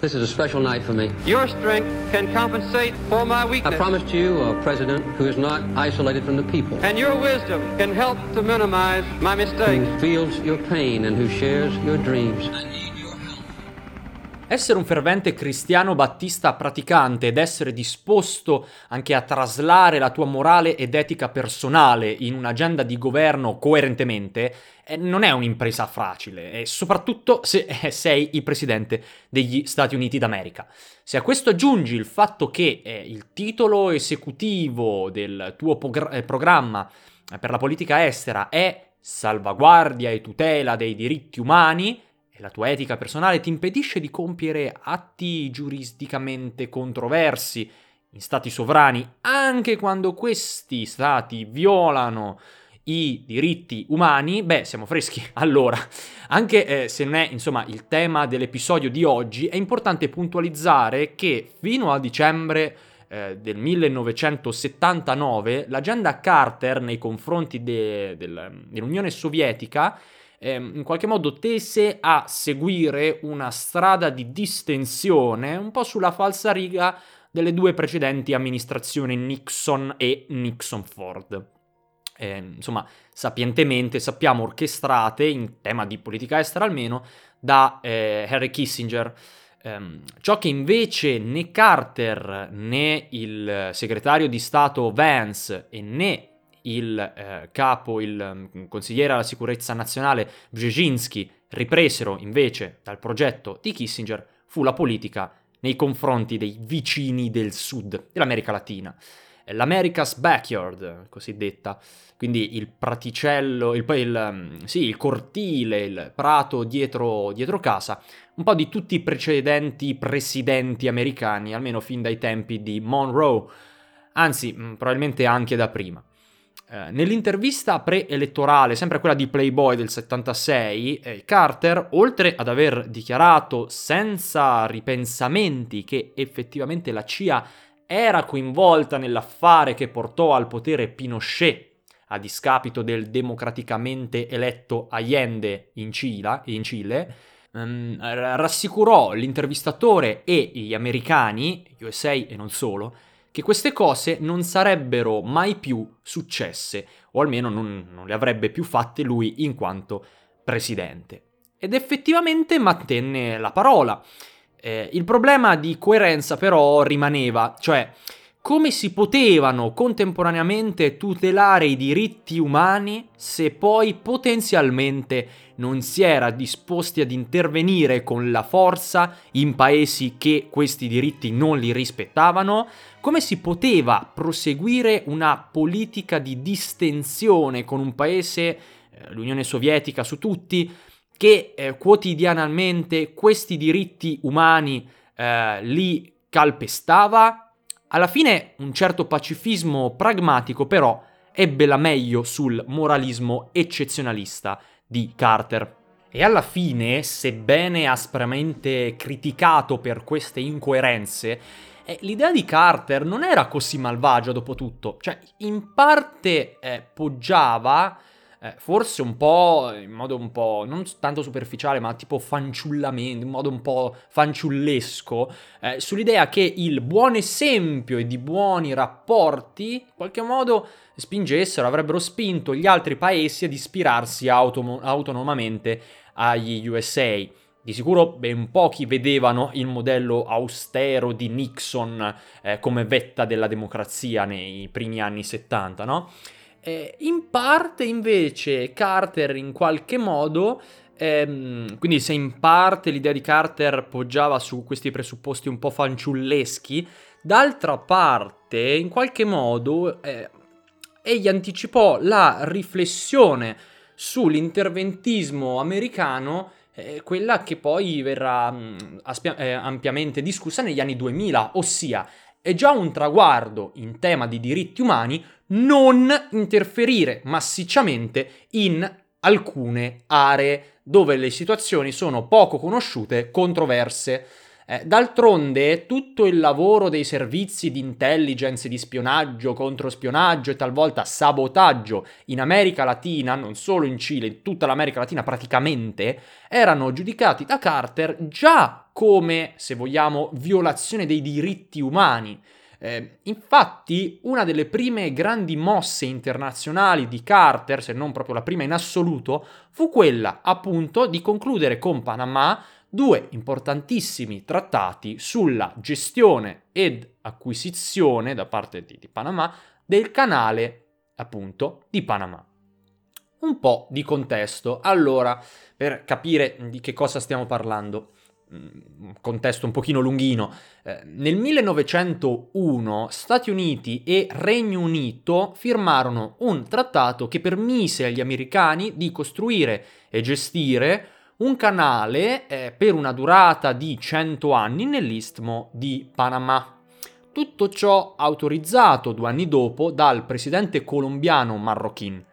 This is a special night for me. Your strength can compensate for my weakness. I weakness. promised you a president who is not isolated from the people, And your wisdom can help to minimize my mistakes. who feels your pain and who shares your dreams. Essere un fervente cristiano battista praticante ed essere disposto anche a traslare la tua morale ed etica personale in un'agenda di governo coerentemente eh, non è un'impresa facile, e soprattutto se eh, sei il presidente degli Stati Uniti d'America. Se a questo aggiungi il fatto che eh, il titolo esecutivo del tuo eh, programma eh, per la politica estera è salvaguardia e tutela dei diritti umani, e la tua etica personale ti impedisce di compiere atti giurisdicamente controversi in stati sovrani, anche quando questi stati violano i diritti umani, beh, siamo freschi. Allora, anche eh, se non è, insomma, il tema dell'episodio di oggi, è importante puntualizzare che fino a dicembre eh, del 1979 l'agenda Carter nei confronti de- del- dell'Unione Sovietica ehm, in qualche modo tese a seguire una strada di distensione un po' sulla falsariga delle due precedenti amministrazioni Nixon e Nixon Ford. Eh, insomma, sapientemente sappiamo orchestrate in tema di politica estera almeno da eh, Harry Kissinger. Ehm, ciò che invece né Carter né il segretario di Stato Vance e né il eh, capo, il mm, consigliere alla sicurezza nazionale Brzezinski ripresero invece dal progetto di Kissinger fu la politica nei confronti dei vicini del sud dell'America Latina. L'America's Backyard, cosiddetta, quindi il praticello, il, il, mm, sì, il cortile, il prato dietro, dietro casa, un po' di tutti i precedenti presidenti americani, almeno fin dai tempi di Monroe, anzi, mh, probabilmente anche da prima. Eh, nell'intervista preelettorale, sempre quella di Playboy del 76, eh, Carter, oltre ad aver dichiarato senza ripensamenti che effettivamente la CIA era coinvolta nell'affare che portò al potere Pinochet, a discapito del democraticamente eletto Allende in, Cila- in Cile, ehm, rassicurò l'intervistatore e gli americani, USA e non solo, che queste cose non sarebbero mai più successe, o almeno non, non le avrebbe più fatte lui in quanto presidente. Ed effettivamente mantenne la parola. Eh, il problema di coerenza però rimaneva, cioè come si potevano contemporaneamente tutelare i diritti umani se poi potenzialmente non si era disposti ad intervenire con la forza in paesi che questi diritti non li rispettavano? Come si poteva proseguire una politica di distensione con un paese, eh, l'Unione Sovietica su tutti, che eh, quotidianamente questi diritti umani eh, li calpestava? Alla fine un certo pacifismo pragmatico però ebbe la meglio sul moralismo eccezionalista di Carter. E alla fine, sebbene aspramente criticato per queste incoerenze, eh, l'idea di Carter non era così malvagia dopo tutto, cioè in parte eh, poggiava eh, forse un po' in modo un po' non tanto superficiale, ma tipo fanciullamento, in modo un po' fanciullesco, eh, sull'idea che il buon esempio e di buoni rapporti in qualche modo spingessero, avrebbero spinto gli altri paesi ad ispirarsi automo- autonomamente agli USA. Di sicuro ben pochi vedevano il modello austero di Nixon eh, come vetta della democrazia nei primi anni 70, no? Eh, in parte invece Carter in qualche modo, ehm, quindi se in parte l'idea di Carter poggiava su questi presupposti un po' fanciulleschi, d'altra parte in qualche modo eh, egli anticipò la riflessione sull'interventismo americano eh, quella che poi verrà mh, aspia- eh, ampiamente discussa negli anni 2000, ossia è già un traguardo in tema di diritti umani non interferire massicciamente in alcune aree dove le situazioni sono poco conosciute, controverse. Eh, d'altronde, tutto il lavoro dei servizi di intelligence, di spionaggio, controspionaggio e talvolta sabotaggio in America Latina, non solo in Cile, in tutta l'America Latina praticamente, erano giudicati da Carter già come, se vogliamo, violazione dei diritti umani. Eh, infatti, una delle prime grandi mosse internazionali di Carter, se non proprio la prima in assoluto, fu quella appunto di concludere con Panama due importantissimi trattati sulla gestione ed acquisizione da parte di, di Panama del canale appunto di Panama. Un po' di contesto, allora, per capire di che cosa stiamo parlando un contesto un pochino lunghino. Eh, nel 1901 Stati Uniti e Regno Unito firmarono un trattato che permise agli americani di costruire e gestire un canale eh, per una durata di 100 anni nell'istmo di Panama. Tutto ciò autorizzato due anni dopo dal presidente colombiano Marroquin.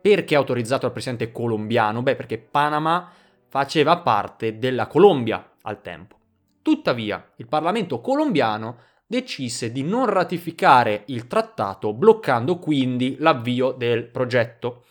Perché autorizzato dal presidente colombiano? Beh, perché Panama faceva parte della Colombia al tempo. Tuttavia, il Parlamento colombiano decise di non ratificare il trattato, bloccando quindi l'avvio del progetto.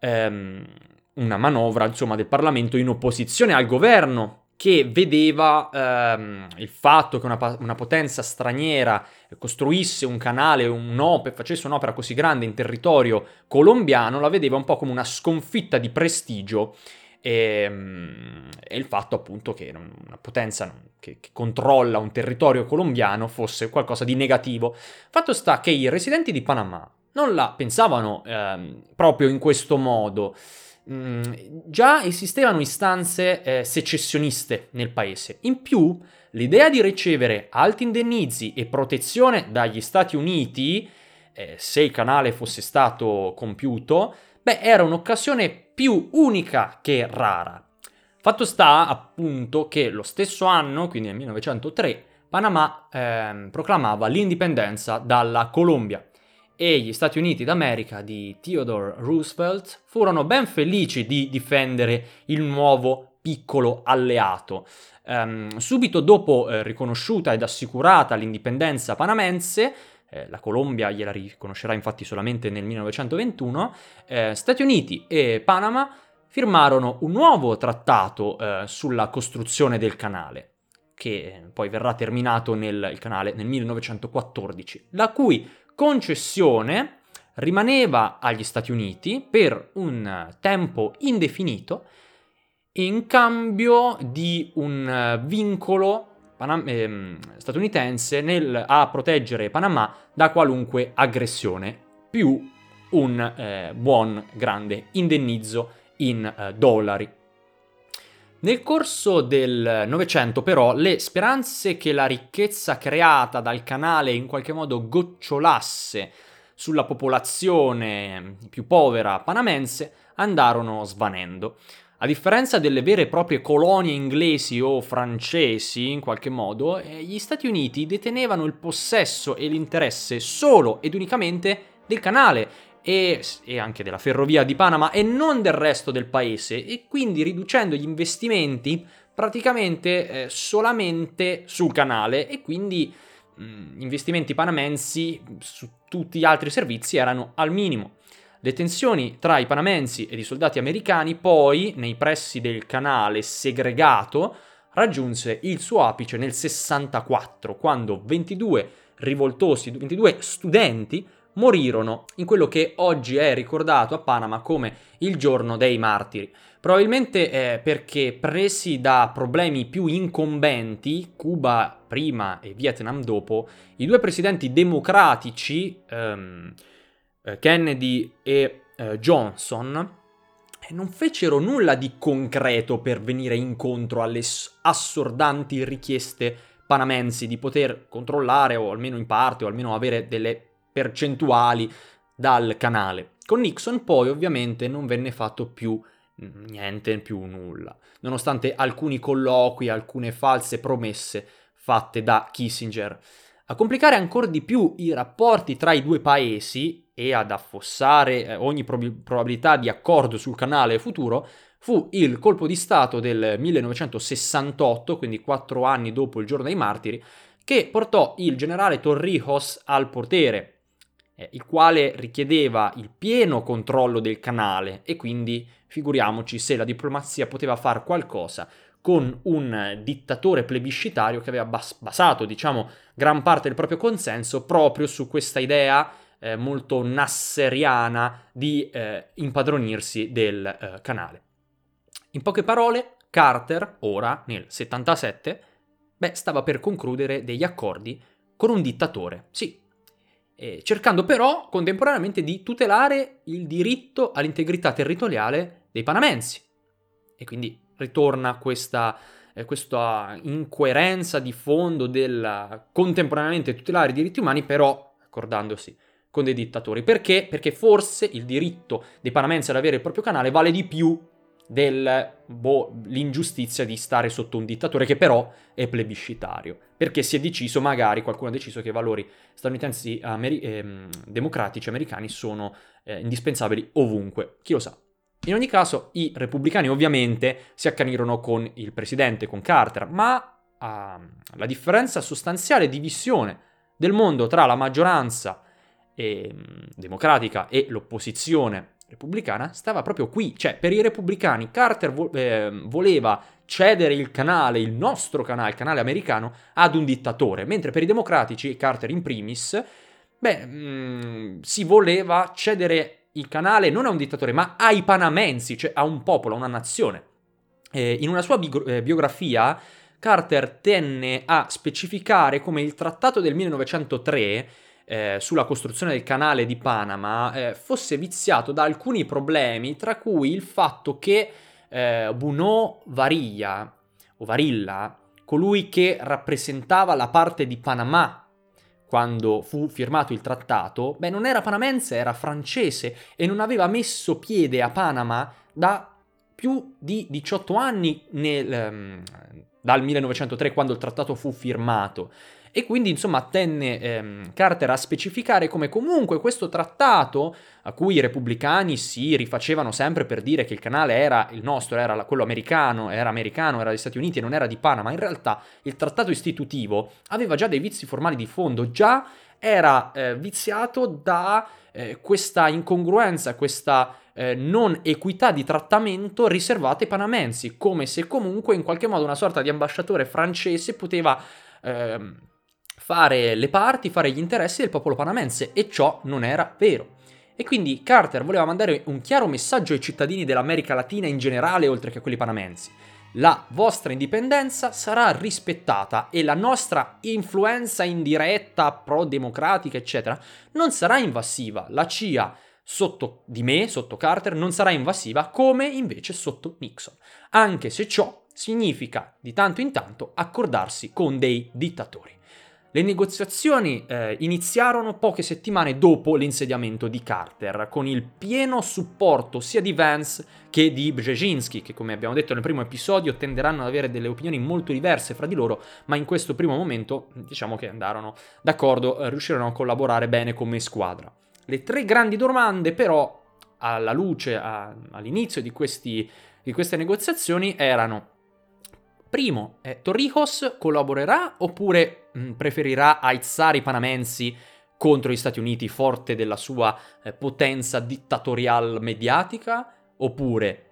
Ehm, una manovra, insomma, del Parlamento in opposizione al governo che vedeva ehm, il fatto che una, una, potenza straniera costruisse un canale, un'opera, facesse un'opera così grande in territorio colombiano, la vedeva un po' come una sconfitta di prestigio e, ehm, e, il fatto appunto che una potenza che, che, controlla un territorio colombiano fosse qualcosa di negativo. Fatto sta che i residenti di Panama non la pensavano eh, proprio in questo modo. Mm, già esistevano istanze eh, secessioniste nel paese. In più, l'idea di ricevere alti indennizi e protezione dagli Stati Uniti, eh, se il canale fosse stato compiuto, beh, era un'occasione più unica che rara. Fatto sta appunto che lo stesso anno, quindi nel 1903, Panama eh, proclamava l'indipendenza dalla Colombia e gli Stati Uniti d'America di Theodore Roosevelt furono ben felici di difendere il nuovo piccolo alleato. Um, subito dopo eh, riconosciuta ed assicurata l'indipendenza panamense, eh, la Colombia gliela riconoscerà infatti solamente nel 1921, eh, Stati Uniti e Panama firmarono un nuovo trattato eh, sulla costruzione del canale, che poi verrà terminato nel canale nel 1914, la cui concessione rimaneva agli Stati Uniti per un tempo indefinito in cambio di un vincolo Panam- ehm, statunitense nel, a proteggere Panama da qualunque aggressione, più un eh, buon grande indennizzo in eh, dollari. Nel corso del Novecento, però, le speranze che la ricchezza creata dal canale in qualche modo gocciolasse sulla popolazione più povera panamense andarono svanendo. A differenza delle vere e proprie colonie inglesi o francesi, in qualche modo, eh, gli Stati Uniti detenevano il possesso e l'interesse solo ed unicamente del canale e, e, anche della ferrovia di Panama e non del resto del paese e quindi riducendo gli investimenti praticamente eh, solamente sul canale e quindi mh, mm, investimenti panamensi su tutti gli altri servizi erano al minimo. Le tensioni tra i panamensi ed i soldati americani poi, nei pressi del canale segregato, raggiunse il suo apice nel 64, quando 22 rivoltosi, 22 studenti morirono in quello che oggi è ricordato a Panama come il giorno dei martiri. Probabilmente eh, perché presi da problemi più incombenti, Cuba prima e Vietnam dopo, i due presidenti democratici, ehm, eh, Kennedy e eh, Johnson eh, non fecero nulla di concreto per venire incontro alle assordanti richieste panamensi di poter controllare o almeno in parte o almeno avere delle percentuali dal canale. Con Nixon poi ovviamente non venne fatto più niente, più nulla, nonostante alcuni colloqui, alcune false promesse fatte da Kissinger. A complicare ancora di più i rapporti tra i due paesi e ad affossare eh, ogni prob- probabilità di accordo sul canale futuro fu il colpo di Stato del 1968, quindi quattro anni dopo il giorno dei martiri, che portò il generale Torrijos al potere, eh, il quale richiedeva il pieno controllo del canale e quindi figuriamoci se la diplomazia poteva fare qualcosa con un dittatore plebiscitario che aveva bas- basato, diciamo, gran parte del proprio consenso proprio su questa idea eh, molto nasseriana di eh, impadronirsi del eh, canale. In poche parole, Carter, ora nel 77, beh, stava per concludere degli accordi con un dittatore, sì, eh, cercando però contemporaneamente di tutelare il diritto all'integrità territoriale dei panamensi. E quindi ritorna questa, eh, questa incoerenza di fondo del contemporaneamente tutelare i diritti umani, però accordandosi con dei dittatori. Perché? Perché forse il diritto dei panamensi ad avere il proprio canale vale di più dell'ingiustizia boh, di stare sotto un dittatore che però è plebiscitario, perché si è deciso, magari qualcuno ha deciso che i valori statunitensi ameri- eh, democratici americani sono eh, indispensabili ovunque, chi lo sa. In ogni caso, i repubblicani ovviamente si accanirono con il presidente, con Carter, ma uh, la differenza sostanziale di visione del mondo tra la maggioranza eh, democratica e l'opposizione repubblicana stava proprio qui. Cioè, per i repubblicani Carter vo- eh, voleva cedere il canale, il nostro canale, il canale americano, ad un dittatore, mentre per i democratici, Carter in primis, beh, mh, mm, si voleva cedere il canale non a un dittatore, ma ai panamensi, cioè a un popolo, a una nazione. Eh, in una sua bi- eh, biografia, Carter tenne a specificare come il trattato del 1903 eh, sulla costruzione del canale di Panama eh, fosse viziato da alcuni problemi, tra cui il fatto che eh, Bunot Varilla, o Varilla, colui che rappresentava la parte di Panama quando fu firmato il trattato, beh, non era panamense, era francese e non aveva messo piede a Panama da più di 18 anni nel, um, dal 1903 quando il trattato fu firmato. E quindi insomma tenne ehm, Carter a specificare come comunque questo trattato, a cui i repubblicani si rifacevano sempre per dire che il canale era il nostro, era quello americano, era americano, era degli Stati Uniti e non era di Panama, in realtà il trattato istitutivo aveva già dei vizi formali di fondo, già era eh, viziato da eh, questa incongruenza, questa eh, non equità di trattamento riservata ai panamensi, come se comunque in qualche modo una sorta di ambasciatore francese poteva ehm, fare le parti, fare gli interessi del popolo panamense e ciò non era vero. E quindi Carter voleva mandare un chiaro messaggio ai cittadini dell'America Latina in generale, oltre che a quelli panamensi. La vostra indipendenza sarà rispettata e la nostra influenza indiretta, pro-democratica, eccetera, non sarà invasiva. La CIA sotto di me, sotto Carter, non sarà invasiva come invece sotto Nixon. Anche se ciò significa di tanto in tanto accordarsi con dei dittatori. Le negoziazioni eh, iniziarono poche settimane dopo l'insediamento di Carter, con il pieno supporto sia di Vance che di Brzezinski, che come abbiamo detto nel primo episodio tenderanno ad avere delle opinioni molto diverse fra di loro, ma in questo primo momento diciamo che andarono d'accordo, eh, riuscirono a collaborare bene come squadra. Le tre grandi domande però, alla luce, a, all'inizio di, questi, di queste negoziazioni, erano Primo, eh, Torrijos collaborerà oppure mh, mm, preferirà aizzare i panamensi contro gli Stati Uniti forte della sua eh, potenza dittatorial mediatica? Oppure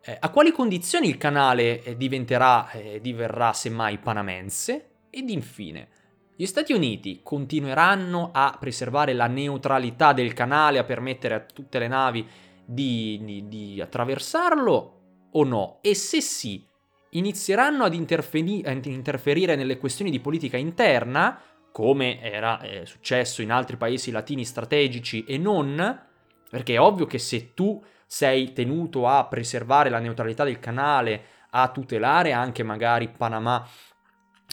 eh, a quali condizioni il canale eh, diventerà, eh, diverrà semmai panamense? Ed infine, gli Stati Uniti continueranno a preservare la neutralità del canale, a permettere a tutte le navi di, di, di attraversarlo o no? E se sì, inizieranno ad, interferi- interferire nelle questioni di politica interna, come era eh, successo in altri paesi latini strategici e non, perché è ovvio che se tu sei tenuto a preservare la neutralità del canale, a tutelare anche magari Panama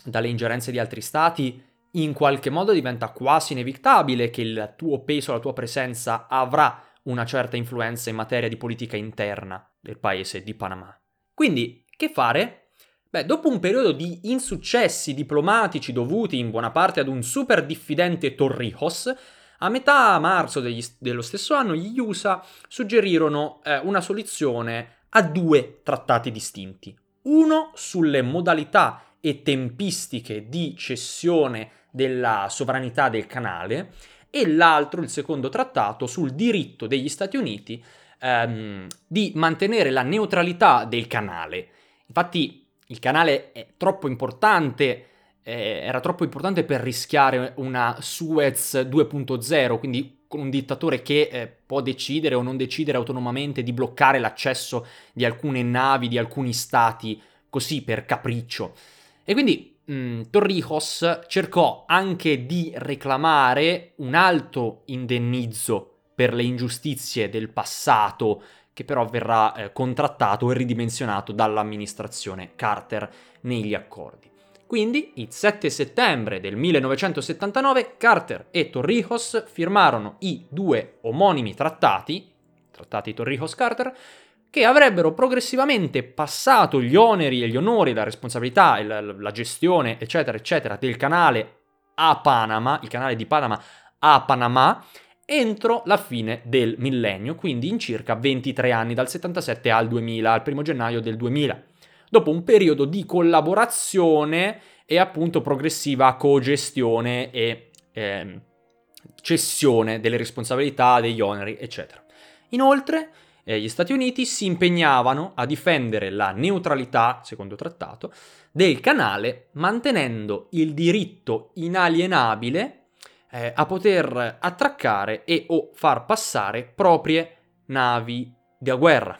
dalle ingerenze di altri stati, in qualche modo diventa quasi inevitabile che il tuo peso, la tua presenza avrà una certa influenza in materia di politica interna del paese di Panama. Quindi che fare? Beh, dopo un periodo di insuccessi diplomatici dovuti in buona parte ad un super diffidente Torrijos, a metà marzo degli, dello stesso anno gli USA suggerirono eh, una soluzione a due trattati distinti. Uno sulle modalità e tempistiche di cessione della sovranità del canale e l'altro, il secondo trattato, sul diritto degli Stati Uniti ehm, di mantenere la neutralità del canale. Infatti il canale è troppo importante, eh, era troppo importante per rischiare una Suez 2.0, quindi con un dittatore che eh, può decidere o non decidere autonomamente di bloccare l'accesso di alcune navi, di alcuni stati, così per capriccio. E quindi mh, mm, Torrijos cercò anche di reclamare un alto indennizzo per le ingiustizie del passato, che però verrà eh, contrattato e ridimensionato dall'amministrazione Carter negli accordi. Quindi, il 7 settembre del 1979, Carter e Torrijos firmarono i due omonimi trattati, trattati Torrijos-Carter, che avrebbero progressivamente passato gli oneri e gli onori, la responsabilità, la, la gestione, eccetera, eccetera, del canale a Panama, il canale di Panama a Panama, entro la fine del millennio, quindi in circa 23 anni, dal 77 al 2000, al primo gennaio del 2000. Dopo un periodo di collaborazione e appunto progressiva cogestione e eh, cessione delle responsabilità, degli oneri, eccetera. Inoltre, eh, gli Stati Uniti si impegnavano a difendere la neutralità, secondo trattato, del canale, mantenendo il diritto inalienabile eh, a poter attraccare e o far passare proprie navi da guerra.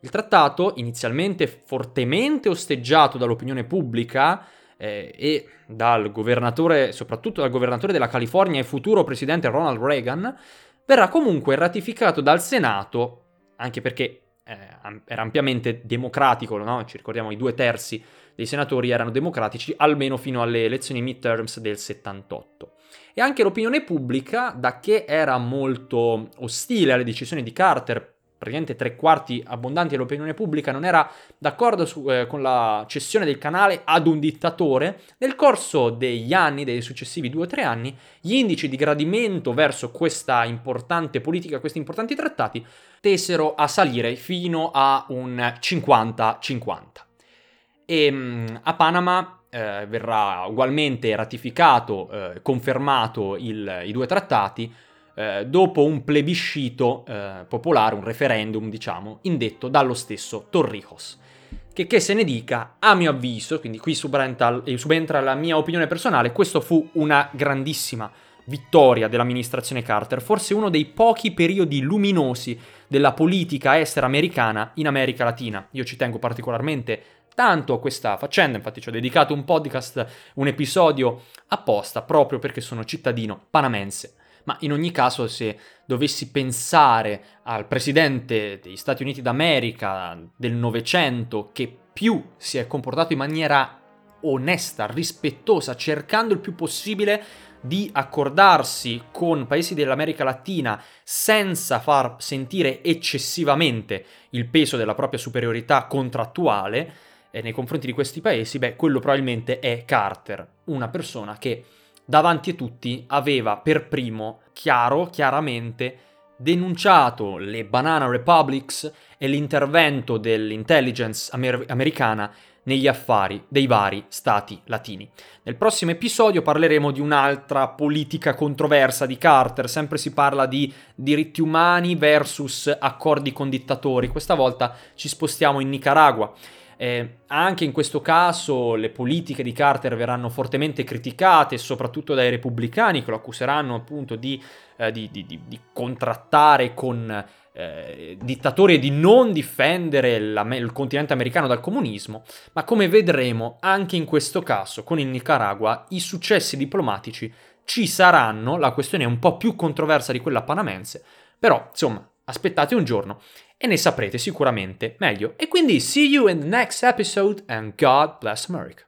Il trattato, inizialmente fortemente osteggiato dall'opinione pubblica eh, e dal governatore, soprattutto dal governatore della California e futuro presidente Ronald Reagan, verrà comunque ratificato dal Senato anche perché eh, era ampiamente democratico, no? ci ricordiamo i due terzi dei senatori erano democratici, almeno fino alle elezioni midterms del 78. E anche l'opinione pubblica, da che era molto ostile alle decisioni di Carter praticamente tre quarti abbondanti dell'opinione pubblica non era d'accordo su, eh, con la cessione del canale ad un dittatore, nel corso degli anni, dei successivi due o tre anni, gli indici di gradimento verso questa importante politica, questi importanti trattati, tesero a salire fino a un 50-50. E mm, a Panama eh, verrà ugualmente ratificato, eh, confermato il, i due trattati, eh, dopo un plebiscito eh, popolare, un referendum, diciamo, indetto dallo stesso Torrijos. Che, che se ne dica, a mio avviso, quindi qui subentra, eh, subentra la mia opinione personale, questo fu una grandissima vittoria dell'amministrazione Carter, forse uno dei pochi periodi luminosi della politica estera americana in America Latina. Io ci tengo particolarmente tanto a questa faccenda, infatti ci ho dedicato un podcast, un episodio apposta proprio perché sono cittadino panamense. Ma in ogni caso se dovessi pensare al presidente degli Stati Uniti d'America del Novecento che più si è comportato in maniera onesta, rispettosa, cercando il più possibile di accordarsi con paesi dell'America Latina senza far sentire eccessivamente il peso della propria superiorità contrattuale nei confronti di questi paesi, beh, quello probabilmente è Carter, una persona che davanti a tutti aveva per primo, chiaro, chiaramente, denunciato le Banana Republics e l'intervento dell'intelligence amer- americana negli affari dei vari stati latini. Nel prossimo episodio parleremo di un'altra politica controversa di Carter, sempre si parla di diritti umani versus accordi con dittatori, questa volta ci spostiamo in Nicaragua. Eh, anche in questo caso le politiche di Carter verranno fortemente criticate, soprattutto dai repubblicani che lo accuseranno appunto di, eh, di, di, di contrattare con eh, dittatori e di non difendere la, il continente americano dal comunismo, ma come vedremo anche in questo caso con il Nicaragua i successi diplomatici ci saranno, la questione è un po' più controversa di quella panamense, però insomma aspettate un giorno e ne saprete sicuramente meglio. E quindi see you in the next episode and God bless America.